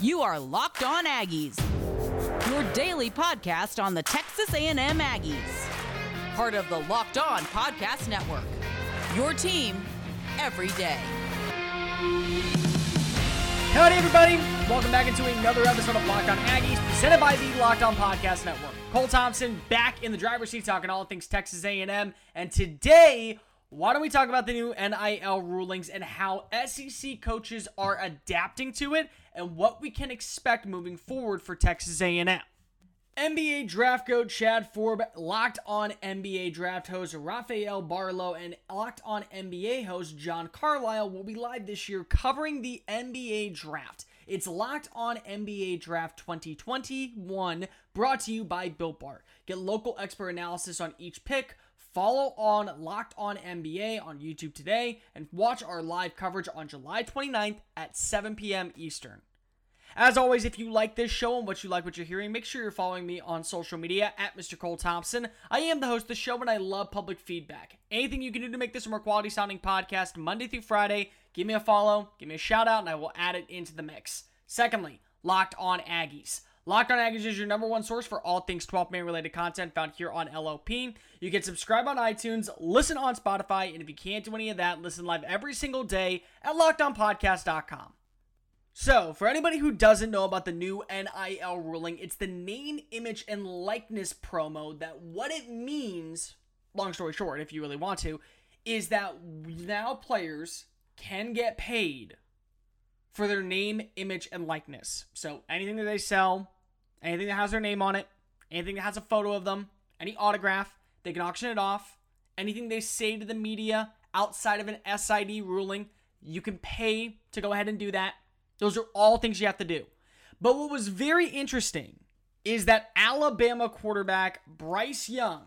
You are Locked On Aggies, your daily podcast on the Texas A&M Aggies. Part of the Locked On Podcast Network. Your team every day. Howdy, everybody. Welcome back into another episode of Locked On Aggies, presented by the Locked On Podcast Network. Cole Thompson back in the driver's seat talking all things Texas A&M, and today why don't we talk about the new NIL rulings and how SEC coaches are adapting to it and what we can expect moving forward for Texas A&M? NBA draft coach Chad Ford, locked on NBA draft host Rafael Barlowe, and locked on NBA host John Karalis will be live this year covering the NBA draft. It's Locked On NBA Draft 2021, brought to you by Built Bar. Get local expert analysis on each pick Follow on Locked On NBA on YouTube today and watch our live coverage on July 29th at 7 p.m. Eastern. As always, if you like this show and what you like what you're hearing, make sure you're following me on social media at Mr. Cole Thompson. I am the host of the show and I love public feedback. Anything you can do to make this a more quality sounding podcast Monday through Friday, give me a follow, give me a shout out, and I will add it into the mix. Secondly, Locked On Aggies. Locked On Aggies is your number one source for all things 12 man related content found here on LOP. You can subscribe on iTunes, listen on Spotify, and if you can't do any of that, listen live every single day at lockedonpodcast.com. So, for anybody who doesn't know about the new NIL ruling, it's the name, image, and likeness promo that what it means, long story short, if you really want to, is that now players can get paid for their name, image, and likeness. So anything that they sell, anything that has their name on it, anything that has a photo of them, any autograph, they can auction it off. Anything they say to the media outside of an SID ruling, you can pay to go ahead and do that. Those are all things you have to do. But what was very interesting is that Alabama quarterback Bryce Young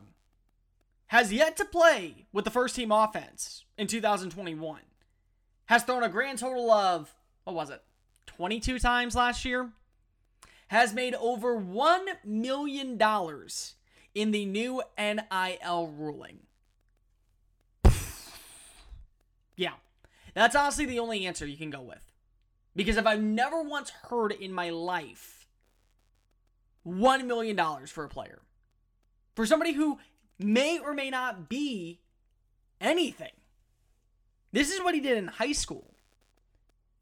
has yet to play with the first team offense in 2021. Has thrown a grand total of, what was it, 22 times last year? Has made over $1 million in the new NIL ruling. yeah, that's honestly the only answer you can go with. Because if I've never once heard in my life $1 million for a player, for somebody who may or may not be anything, this is what he did in high school.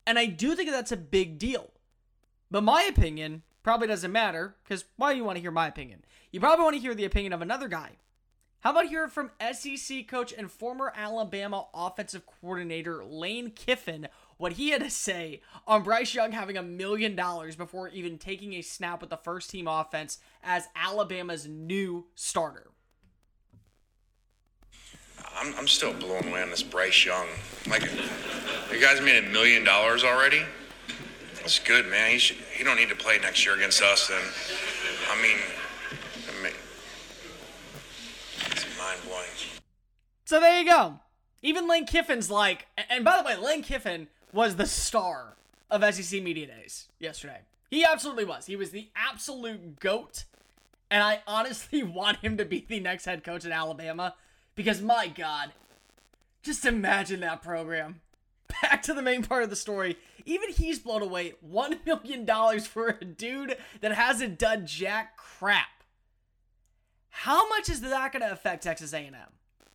And I do think that's a big deal. But my opinion Probably doesn't matter, because why do you want to hear my opinion? You probably want to hear the opinion of another guy. How about hear from SEC coach and former Alabama offensive coordinator Lane Kiffin what he had to say on Bryce Young having a million dollars before even taking a snap with the first team offense as Alabama's new starter? I'm, I'm still blown away on this Bryce Young. Like, you guys made a million dollars already? That's good, man. He should, he don't need to play next year against us. Then, I mean, it's mind blowing. So there you go. Even Lane Kiffin's like, and by the way, Lane Kiffin was the star of SEC Media Days yesterday. He absolutely was. He was the absolute goat. And I honestly want him to be the next head coach at Alabama because, my God, just imagine that program. Back to the main part of the story. Even he's blown away. $1 million for a dude that hasn't done jack crap. How much is that going to affect Texas A&M?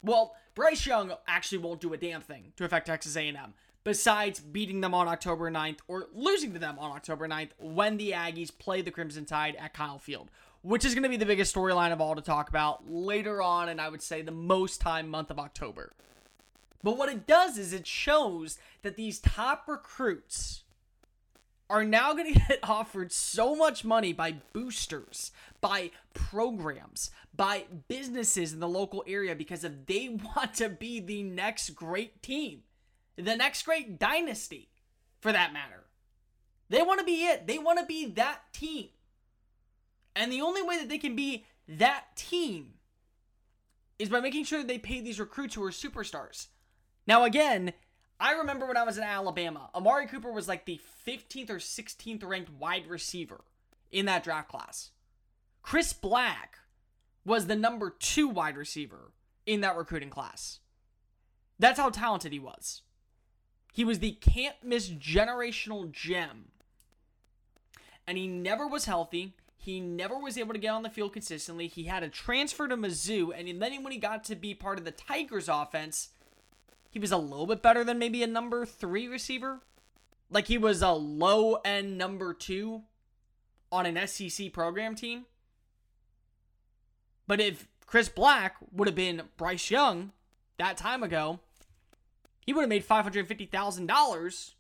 Well, Bryce Young actually won't do a damn thing to affect Texas A&M besides beating them on October 9th or losing to them on October 9th when the Aggies play the Crimson Tide at Kyle Field, which is going to be the biggest storyline of all to talk about later on and I would say the most time month of October. But what it does is it shows that these top recruits are now going to get offered so much money by boosters, by programs, by businesses in the local area because if they want to be the next great team, the next great dynasty for that matter. They want to be it. They want to be that team. And the only way that they can be that team is by making sure that they pay these recruits who are superstars. Now, again, I remember when I was in Alabama, Amari Cooper was like the 15th or 16th ranked wide receiver in that draft class. Chris Black was the number two wide receiver in that recruiting class. That's how talented he was. He was the can't miss generational gem and he never was healthy. He never was able to get on the field consistently. He had a transfer to Mizzou, and then when he got to be part of the Tigers offense, he was a little bit better than maybe a number three receiver. Like he was a low end number two on an SEC program team. But if Chris Black would have been Bryce Young that time ago, he would have made $550,000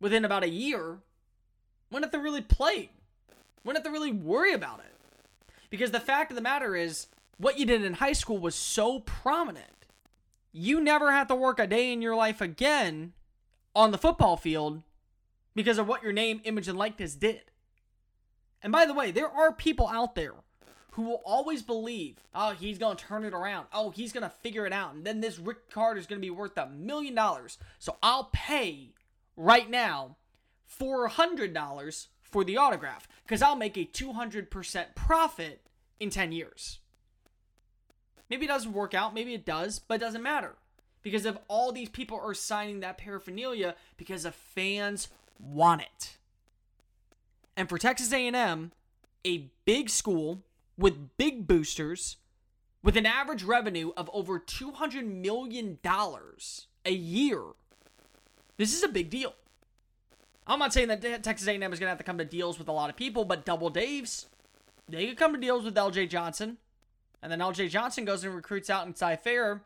within about a year. Wouldn't have to really play. Wouldn't have to really worry about it. Because the fact of the matter is, what you did in high school was so prominent. You never have to work a day in your life again on the football field because of what your name, image, and likeness did. And by the way, there are people out there who will always believe, oh, he's going to turn it around. Oh, he's going to figure it out. And then this Rick Card is going to be worth a million dollars. So I'll pay right now $400 for the autograph because I'll make a 200% profit in 10 years. Maybe it doesn't work out, maybe it does, but it doesn't matter. Because if all these people are signing that paraphernalia because the fans want it. And for Texas A&M, a big school with big boosters, with an average revenue of over $200 million a year. This is a big deal. I'm not saying that Texas A&M is going to have to come to deals with a lot of people, but Double Dave's, they could come to deals with LJ Johnson. And then LJ Johnson goes and recruits out in Cy-Fair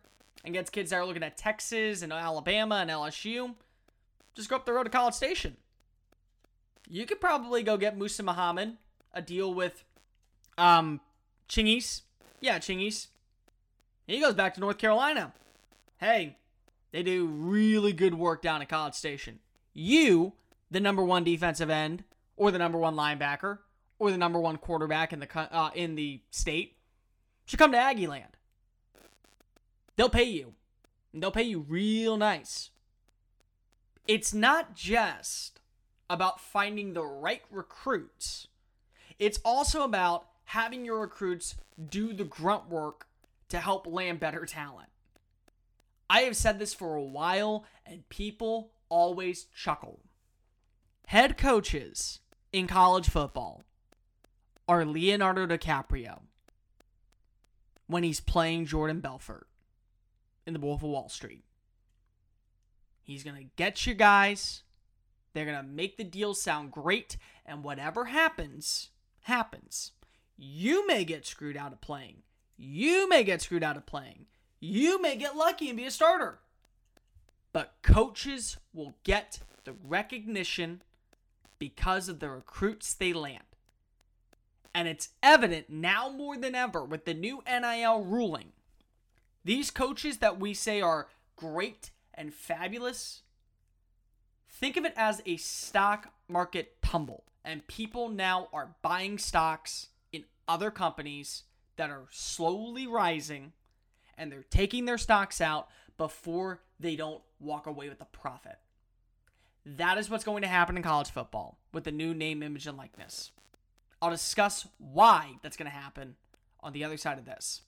and gets kids that are looking at Texas and Alabama and LSU. Just go up the road to College Station. You could probably go get Musa Muhammad a deal with um, Chingiz. Yeah, Chingiz. He goes back to North Carolina. Hey, they do really good work down at College Station. You, the number one defensive end, or the number one linebacker, or the number one quarterback in the uh, in the state, should come to Aggie Land. They'll pay you. They'll pay you real nice. It's not just about finding the right recruits. It's also about having your recruits do the grunt work to help land better talent. I have said this for a while, and people always chuckle. Head coaches in college football are Leonardo DiCaprio when he's playing Jordan Belfort in The Wolf of Wall Street. He's going to get you guys. They're going to make the deal sound great, and whatever happens, happens. You may get screwed out of playing. You may get screwed out of playing. You may get lucky and be a starter. But coaches will get the recognition because of the recruits they land. And it's evident now more than ever with the new NIL ruling. These coaches that we say are great and fabulous, think of it as a stock market tumble. And people now are buying stocks in other companies that are slowly rising and they're taking their stocks out before they don't walk away with a profit. That is what's going to happen in college football with the new name, image, and likeness. I'll discuss why that's going to happen on the other side of this.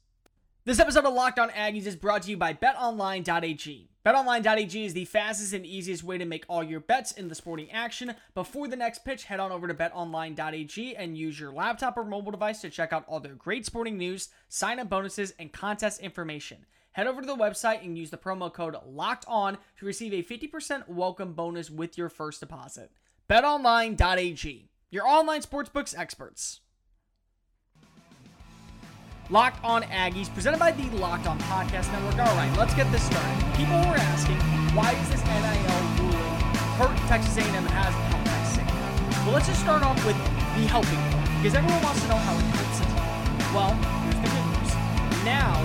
This episode of Locked On Aggies is brought to you by BetOnline.ag. BetOnline.ag is the fastest and easiest way to make all your bets in the sporting action. Before the next pitch, head on over to BetOnline.ag and use your laptop or mobile device to check out all their great sporting news, sign-up bonuses, and contest information. Head over to the website and use the promo code LOCKED ON to receive a 50% welcome bonus with your first deposit. BetOnline.ag, your online sportsbooks experts. Locked on Aggies, presented by the Locked On Podcast Network. All right, let's get this started. People were asking, why is this NIL ruling hurt Texas A&M and has helped Texas Well, let's just start off with the helping part, because everyone wants to know how it hurts it. Well, here's the good news. Now,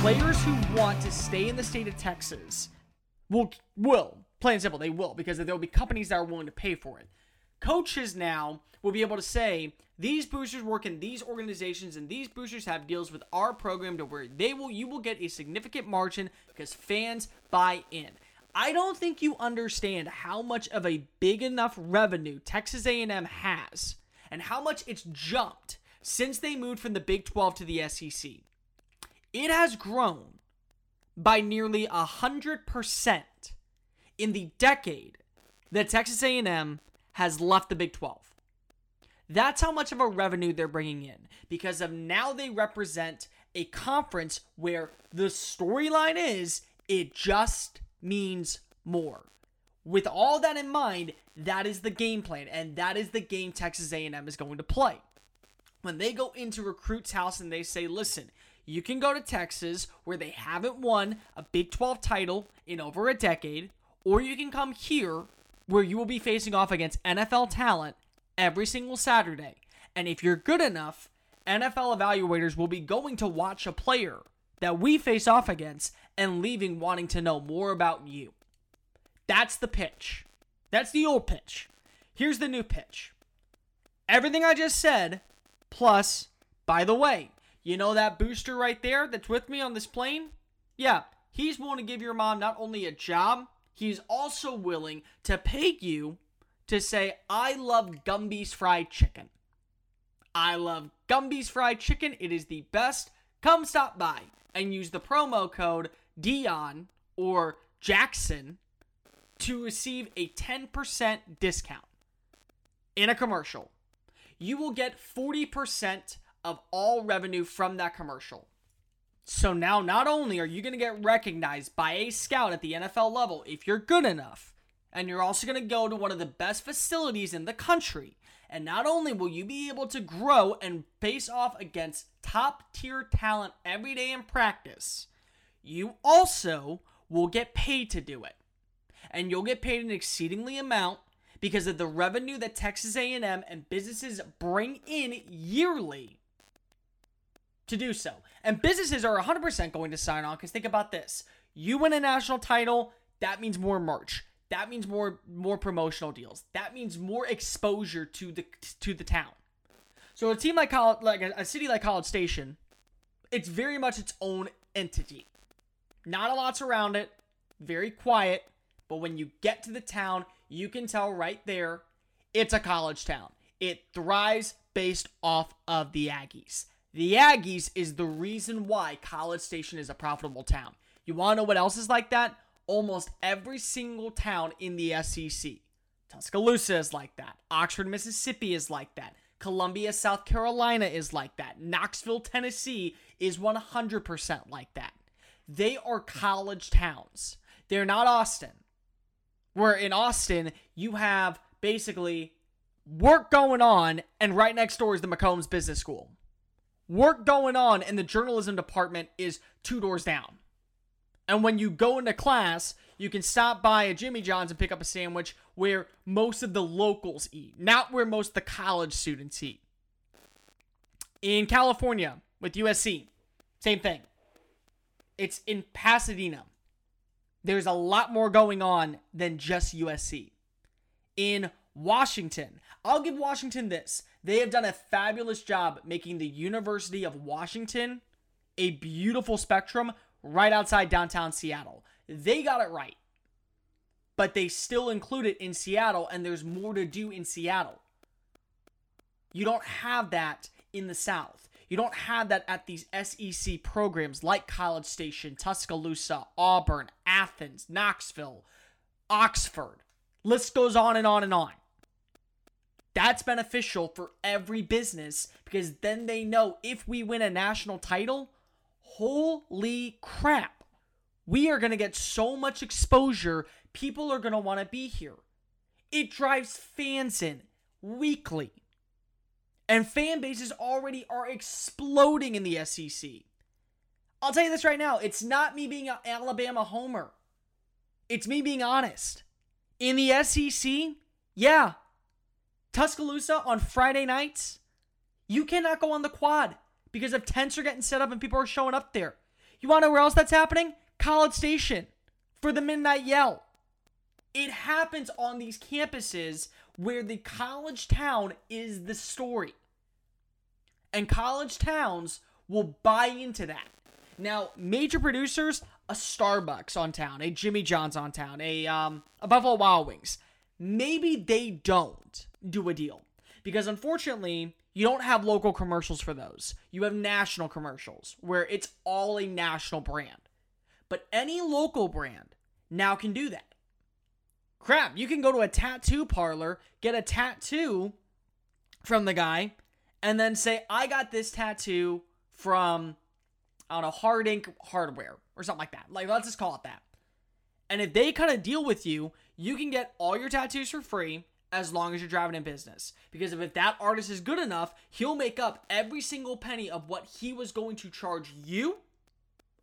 players who want to stay in the state of Texas will, will, plain and simple, they will, because there will be companies that are willing to pay for it. Coaches now will be able to say, these boosters work in these organizations and these boosters have deals with our program to where they will you will get a significant margin because fans buy in. I don't think you understand how much of a big enough revenue Texas A&M has and how much it's jumped since they moved from the Big 12 to the SEC. It has grown by nearly 100% in the decade that Texas A&M has left the Big 12. That's how much of a revenue they're bringing in because of now they represent a conference where the storyline is it just means more. With all that in mind, that is the game plan and that is the game Texas A&M is going to play. When they go into recruits house and they say, "Listen, you can go to Texas where they haven't won a Big 12 title in over a decade, or you can come here where you will be facing off against NFL talent every single Saturday. And if you're good enough, NFL evaluators will be going to watch a player that we face off against and leaving wanting to know more about you. That's the pitch. That's the old pitch. Here's the new pitch. Everything I just said, plus, by the way, you know that booster right there that's with me on this plane? Yeah, he's willing to give your mom not only a job, he's also willing to pay you to say, I love Gumby's fried chicken. I love Gumby's fried chicken. It is the best. Come stop by and use the promo code Dion or Jackson to receive a 10% discount in a commercial. You will get 40% of all revenue from that commercial. So now, not only are you going to get recognized by a scout at the NFL level if you're good enough, and you're also going to go to one of the best facilities in the country. And not only will you be able to grow and face off against top tier talent every day in practice, you also will get paid to do it. And you'll get paid an exceedingly amount because of the revenue that Texas A&M and businesses bring in yearly to do so. And businesses are 100% going to sign on because think about this. You win a national title, that means more merch that means more more promotional deals. That means more exposure to the to the town. So a team like college, like a, a city like College Station, it's very much its own entity. Not a lot's around it, very quiet, but when you get to the town, you can tell right there it's a college town. It thrives based off of the Aggies. The Aggies is the reason why College Station is a profitable town. You want to know what else is like that? almost every single town in the SEC. Tuscaloosa is like that. Oxford, Mississippi is like that. Columbia, South Carolina is like that. Knoxville, Tennessee is 100% like that. They are college towns. They're not Austin. Where in Austin, you have basically work going on, and right next door is the McCombs Business School. Work going on, in the journalism department is two doors down. And when you go into class, you can stop by a Jimmy John's and pick up a sandwich where most of the locals eat, not where most of the college students eat. In California with USC, same thing. It's in Pasadena. There's a lot more going on than just USC. In Washington, I'll give Washington this. They have done a fabulous job making the University of Washington a beautiful spectrum right outside downtown Seattle. They got it right. But they still include it in Seattle, and there's more to do in Seattle. You don't have that in the South. You don't have that at these SEC programs like College Station, Tuscaloosa, Auburn, Athens, Knoxville, Oxford. List goes on and on and on. That's beneficial for every business because then they know if we win a national title, holy crap, we are going to get so much exposure. People are going to want to be here. It drives fans in weekly. And fan bases already are exploding in the SEC. I'll tell you this right now it's not me being an Alabama homer, it's me being honest. In the SEC, yeah, Tuscaloosa on Friday nights, you cannot go on the quad because if tents are getting set up and people are showing up there. You want to know where else that's happening? College Station for the Midnight Yell. It happens on these campuses where the college town is the story. And college towns will buy into that. Now, major producers, a Starbucks on town, a Jimmy John's on town, a um, a Buffalo Wild Wings, maybe they don't do a deal because unfortunately, you don't have local commercials for those. You have national commercials where it's all a national brand. But any local brand now can do that. Crap, you can go to a tattoo parlor, get a tattoo from the guy and then say, I got this tattoo from, don't know, Hard Ink Hardware or something like that. Like, let's just call it that. And if they kind of deal with you, you can get all your tattoos for free as long as you're driving in business. Because if that artist is good enough, he'll make up every single penny of what he was going to charge you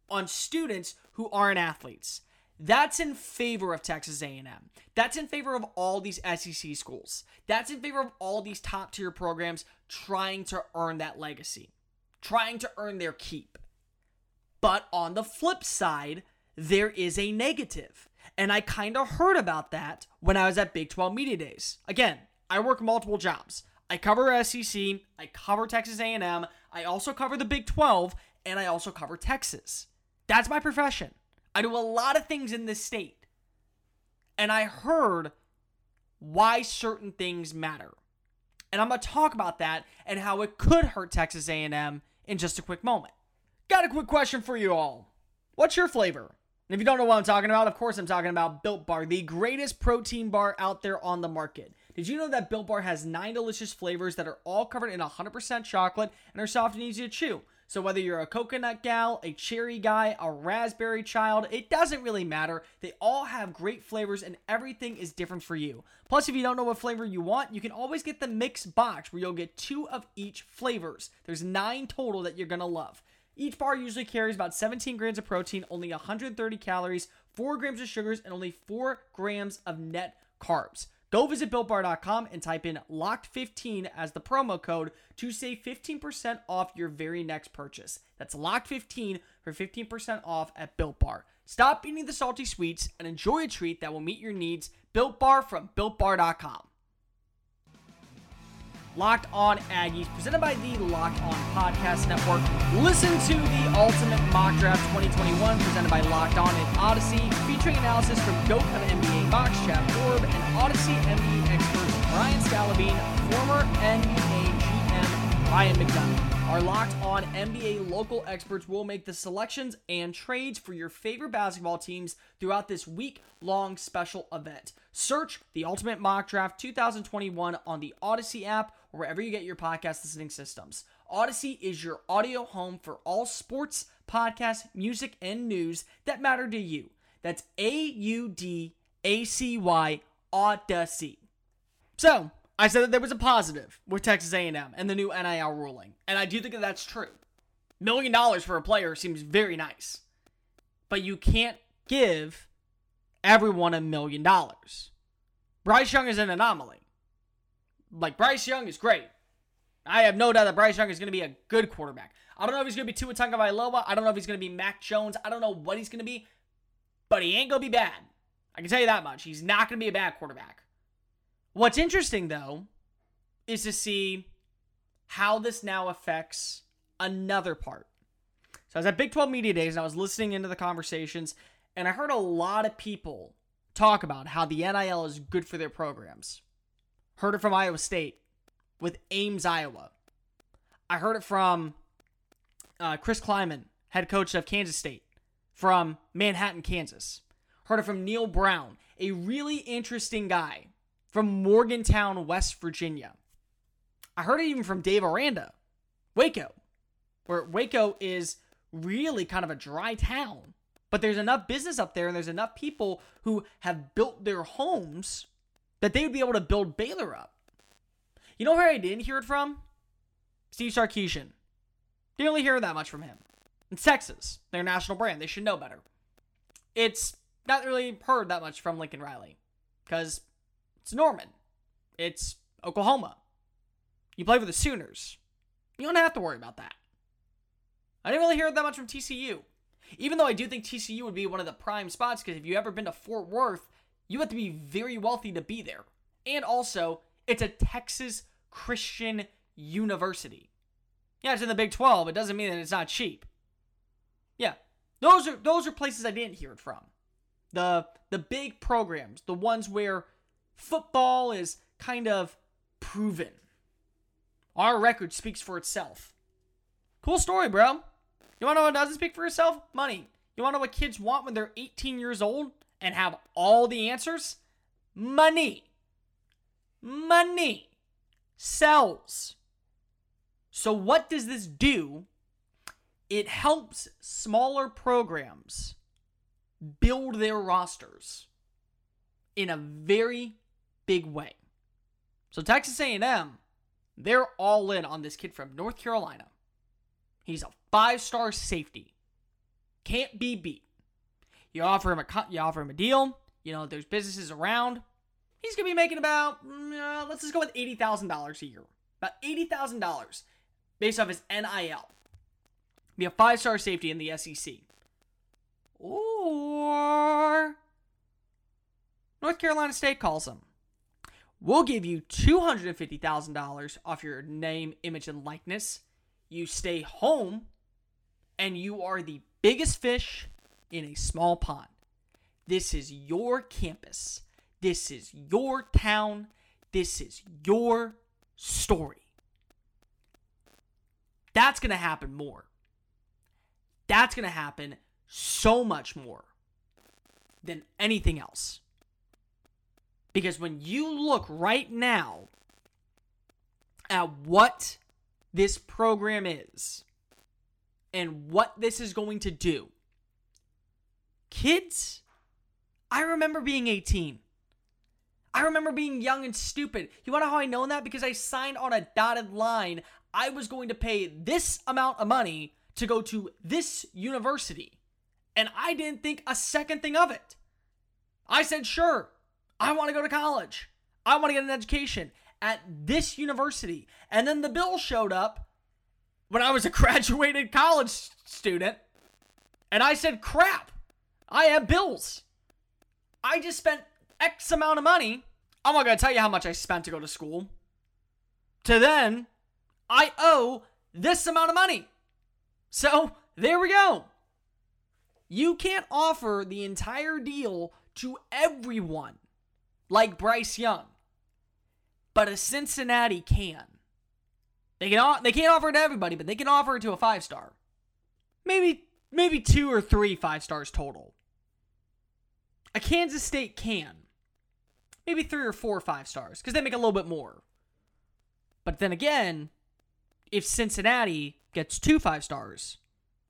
on students who aren't athletes. That's in favor of Texas A&M. That's in favor of all these SEC schools. That's in favor of all these top tier programs trying to earn that legacy, trying to earn their keep. But on the flip side, there is a negative. And I kind of heard about that when I was at Big 12 Media Days. Again, I work multiple jobs. I cover SEC, I cover Texas A&M, I also cover the Big 12, and I also cover Texas. That's my profession. I do a lot of things in this state. And I heard why certain things matter. And I'm going to talk about that and how it could hurt Texas A&M in just a quick moment. Got a quick question for you all. What's your flavor? And if you don't know what I'm talking about, of course I'm talking about Built Bar, the greatest protein bar out there on the market. Did you know that Built Bar has nine delicious flavors that are all covered in 100% chocolate and are soft and easy to chew? So whether you're a coconut gal, a cherry guy, a raspberry child, it doesn't really matter. They all have great flavors and everything is different for you. Plus, if you don't know what flavor you want, you can always get the mix box where you'll get two of each flavors. There's nine total that you're gonna love. Each bar usually carries about 17 grams of protein, only 130 calories, 4 grams of sugars, and only 4 grams of net carbs. Go visit builtbar.com and type in locked15 as the promo code to save 15% off your very next purchase. That's locked15 for 15% off at Built Bar. Stop eating the salty sweets and enjoy a treat that will meet your needs. Built Bar from builtbar.com. Locked On Aggies, presented by the Locked On Podcast Network. Listen to the Ultimate Mock Draft 2021, presented by Locked On and Audacy, featuring analysis from GOAT of NBA Box, Chad Ford, and Audacy NBA expert Brian Scalabrine, former NBA GM Ryan McDonough. Our Locked On NBA local experts will make the selections and trades for your favorite basketball teams throughout this week long special event. Search the Ultimate Mock Draft 2021 on the Audacy app or wherever you get your podcast listening systems. Audacy is your audio home for all sports, podcasts, music, and news that matter to you. That's A U D A C Y Audacy. So, I said that there was a positive with Texas A&M and the new NIL ruling, and I do think that that's true. Million dollars for a player seems very nice, but you can't give everyone a million dollars. Bryce Young is an anomaly. Like Bryce Young is great. I have no doubt that Bryce Young is going to be a good quarterback. I don't know if he's going to be Tua Tagovailoa. I don't know if he's going to be Mac Jones. I don't know what he's going to be, but he ain't going to be bad. I can tell you that much. He's not going to be a bad quarterback. What's interesting, though, is to see how this now affects another part. So I was at Big 12 Media Days and I was listening into the conversations, and I heard a lot of people talk about how the NIL is good for their programs. Heard it from Iowa State with Ames, Iowa. I heard it from uh, Chris Klieman, head coach of Kansas State, from Manhattan, Kansas. Heard it from Neal Brown, a really interesting guy from Morgantown, West Virginia. I heard it even from Dave Aranda, Waco, where Waco is really kind of a dry town. But there's enough business up there and there's enough people who have built their homes that they would be able to build Baylor up. You know where I didn't hear it from? Steve Sarkisian. Didn't really hear that much from him. In Texas. They're national brand. They should know better. It's not really heard that much from Lincoln Riley because it's Norman. It's Oklahoma. You play for the Sooners. You don't have to worry about that. I didn't really hear that much from TCU. Even though I do think TCU would be one of the prime spots, because if you ever been to Fort Worth, you have to be very wealthy to be there. And also, it's a Texas Christian university. Yeah, it's in the Big 12. It doesn't mean that it's not cheap. Yeah. Those are those are places I didn't hear it from. The the big programs, the ones where football is kind of proven. Our record speaks for itself. Cool story, bro. You want to know what doesn't speak for itself? Money. You want to know what kids want when they're 18 years old and have all the answers? Money. Money. sells. So, what does this do? It helps smaller programs build their rosters in a very big way. So Texas A&M, they're all in on this kid from North Carolina. He's a five-star safety. Can't be beat. You offer him a you offer him a deal. You know, there's businesses around. He's gonna be making about mm, uh, let's just go with eighty thousand dollars a year. About eighty thousand dollars based off his NIL. Be a five-star safety in the SEC. Or North Carolina State calls him. We'll give you $250,000 off your name, image, and likeness. You stay home, and you are the biggest fish in a small pond. This is your campus. This is your town. This is your story. That's going to happen more. That's going to happen so much more than anything else. Because when you look right now at what this program is and what this is going to do, kids, I remember being 18. I remember being young and stupid. You want to know how I know that? Because I signed on a dotted line. I was going to pay this amount of money to go to this university. And I didn't think a second thing of it. I said, sure, I want to go to college. I want to get an education at this university. And then the bill showed up when I was a graduated college student. And I said, crap, I have bills. I just spent X amount of money. I'm not going to tell you how much I spent to go to school. To then, I owe this amount of money. So there we go. You can't offer the entire deal to everyone like Bryce Young. But a Cincinnati can. They can they can't offer it to everybody, but they can offer it to a five star. Maybe maybe two or three five stars total. A Kansas State can. Maybe three or four five stars, because they make a little bit more. But then again, if Cincinnati gets two five stars,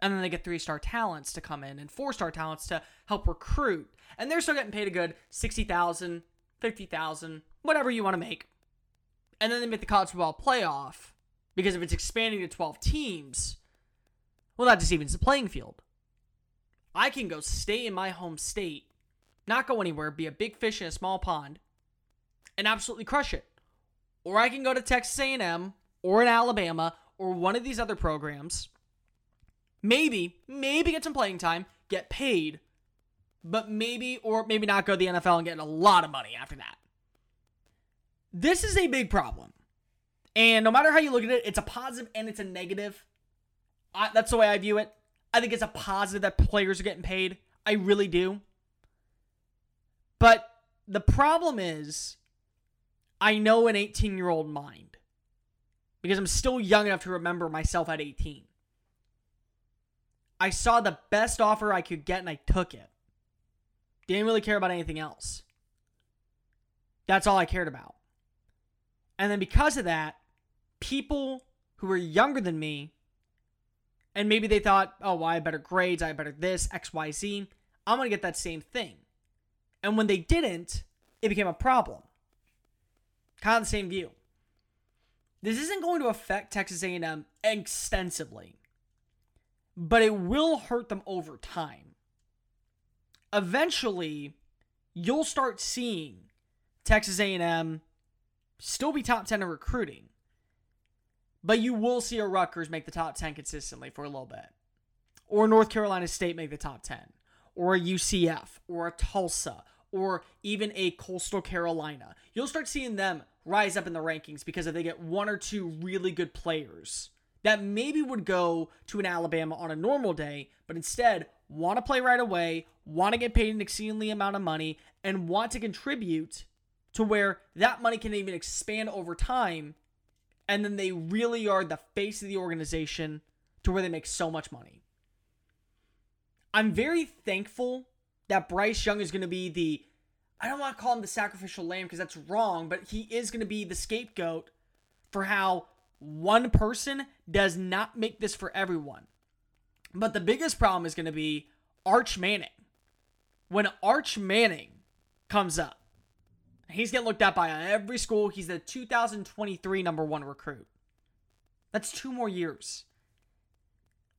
and then they get three star talents to come in and four star talents to help recruit, and they're still getting paid a good 60000 50,000, whatever you want to make. And then they make the college football playoff because if it's expanding to 12 teams, well, that just evens the playing field. I can go stay in my home state, not go anywhere, be a big fish in a small pond, and absolutely crush it. Or I can go to Texas A&M or in Alabama or one of these other programs, maybe, maybe get some playing time, get paid, but maybe or maybe not go to the NFL and get a lot of money after that. This is a big problem. And no matter how you look at it, it's a positive and it's a negative. I, that's the way I view it. I think it's a positive that players are getting paid. I really do. But the problem is, I know an 18 year old mind because I'm still young enough to remember myself at 18. I saw the best offer I could get and I took it. Didn't really care about anything else. That's all I cared about. And then because of that, people who were younger than me, and maybe they thought, oh, well, I have better grades, I have better this, X, Y, Z, I'm going to get that same thing. And when they didn't, it became a problem. Kind of the same view. This isn't going to affect Texas A&M extensively, but it will hurt them over time eventually you'll start seeing Texas A&M still be top 10 in recruiting. But you will see a Rutgers make the top 10 consistently for a little bit. Or North Carolina State make the top 10. Or a UCF or a Tulsa or even a Coastal Carolina. You'll start seeing them rise up in the rankings because if they get one or two really good players that maybe would go to an Alabama on a normal day, but instead want to play right away, want to get paid an exceedingly amount of money, and want to contribute to where that money can even expand over time. And then they really are the face of the organization to where they make so much money. I'm very thankful that Bryce Young is going to be the, I don't want to call him the sacrificial lamb because that's wrong, but he is going to be the scapegoat for how one person does not make this for everyone. But the biggest problem is going to be Arch Manning. When Arch Manning comes up, he's getting looked at by every school. He's the 2023 number one recruit. That's two more years.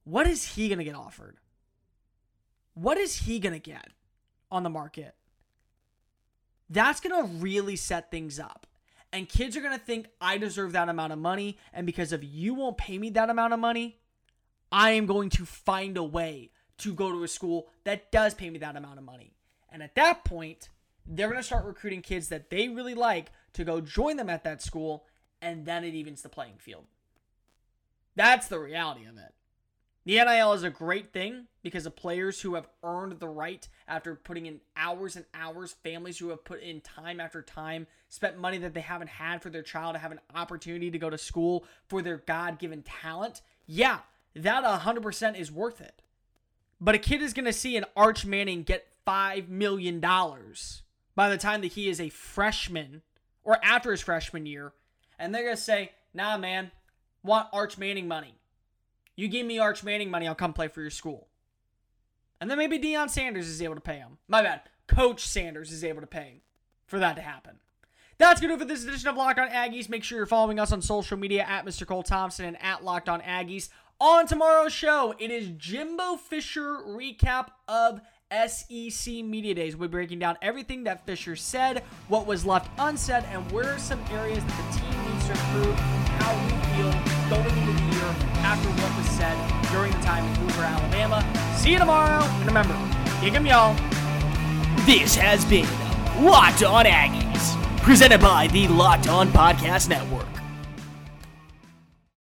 What is he going to get offered? What is he going to get on the market? That's going to really set things up. And kids are going to think, I deserve that amount of money. And because if you won't pay me that amount of money, I am going to find a way to go to a school that does pay me that amount of money. And at that point, they're going to start recruiting kids that they really like to go join them at that school. And then it evens the playing field. That's the reality of it. The NIL is a great thing because of players who have earned the right after putting in hours and hours, families who have put in time after time, spent money that they haven't had for their child to have an opportunity to go to school for their God given talent. Yeah, that 100% is worth it. But a kid is going to see an Arch Manning get $5 million by the time that he is a freshman or after his freshman year, and they're going to say, nah, man, want Arch Manning money. You give me Arch Manning money, I'll come play for your school. And then maybe Deion Sanders is able to pay him. My bad. Coach Sanders is able to pay him for that to happen. That's going to do for this edition of Locked On Aggies. Make sure you're following us on social media at Mr. Cole Thompson and at Locked On Aggies. On tomorrow's show, it is Jimbo Fisher recap of SEC Media Days. We'll be breaking down everything that Fisher said, what was left unsaid, and where are some areas that the team needs to improve, how we feel going into the year after what was said during the time in Hoover, Alabama. See you tomorrow, and remember, kick 'em, y'all. This has been Locked On Aggies, presented by the Locked On Podcast Network.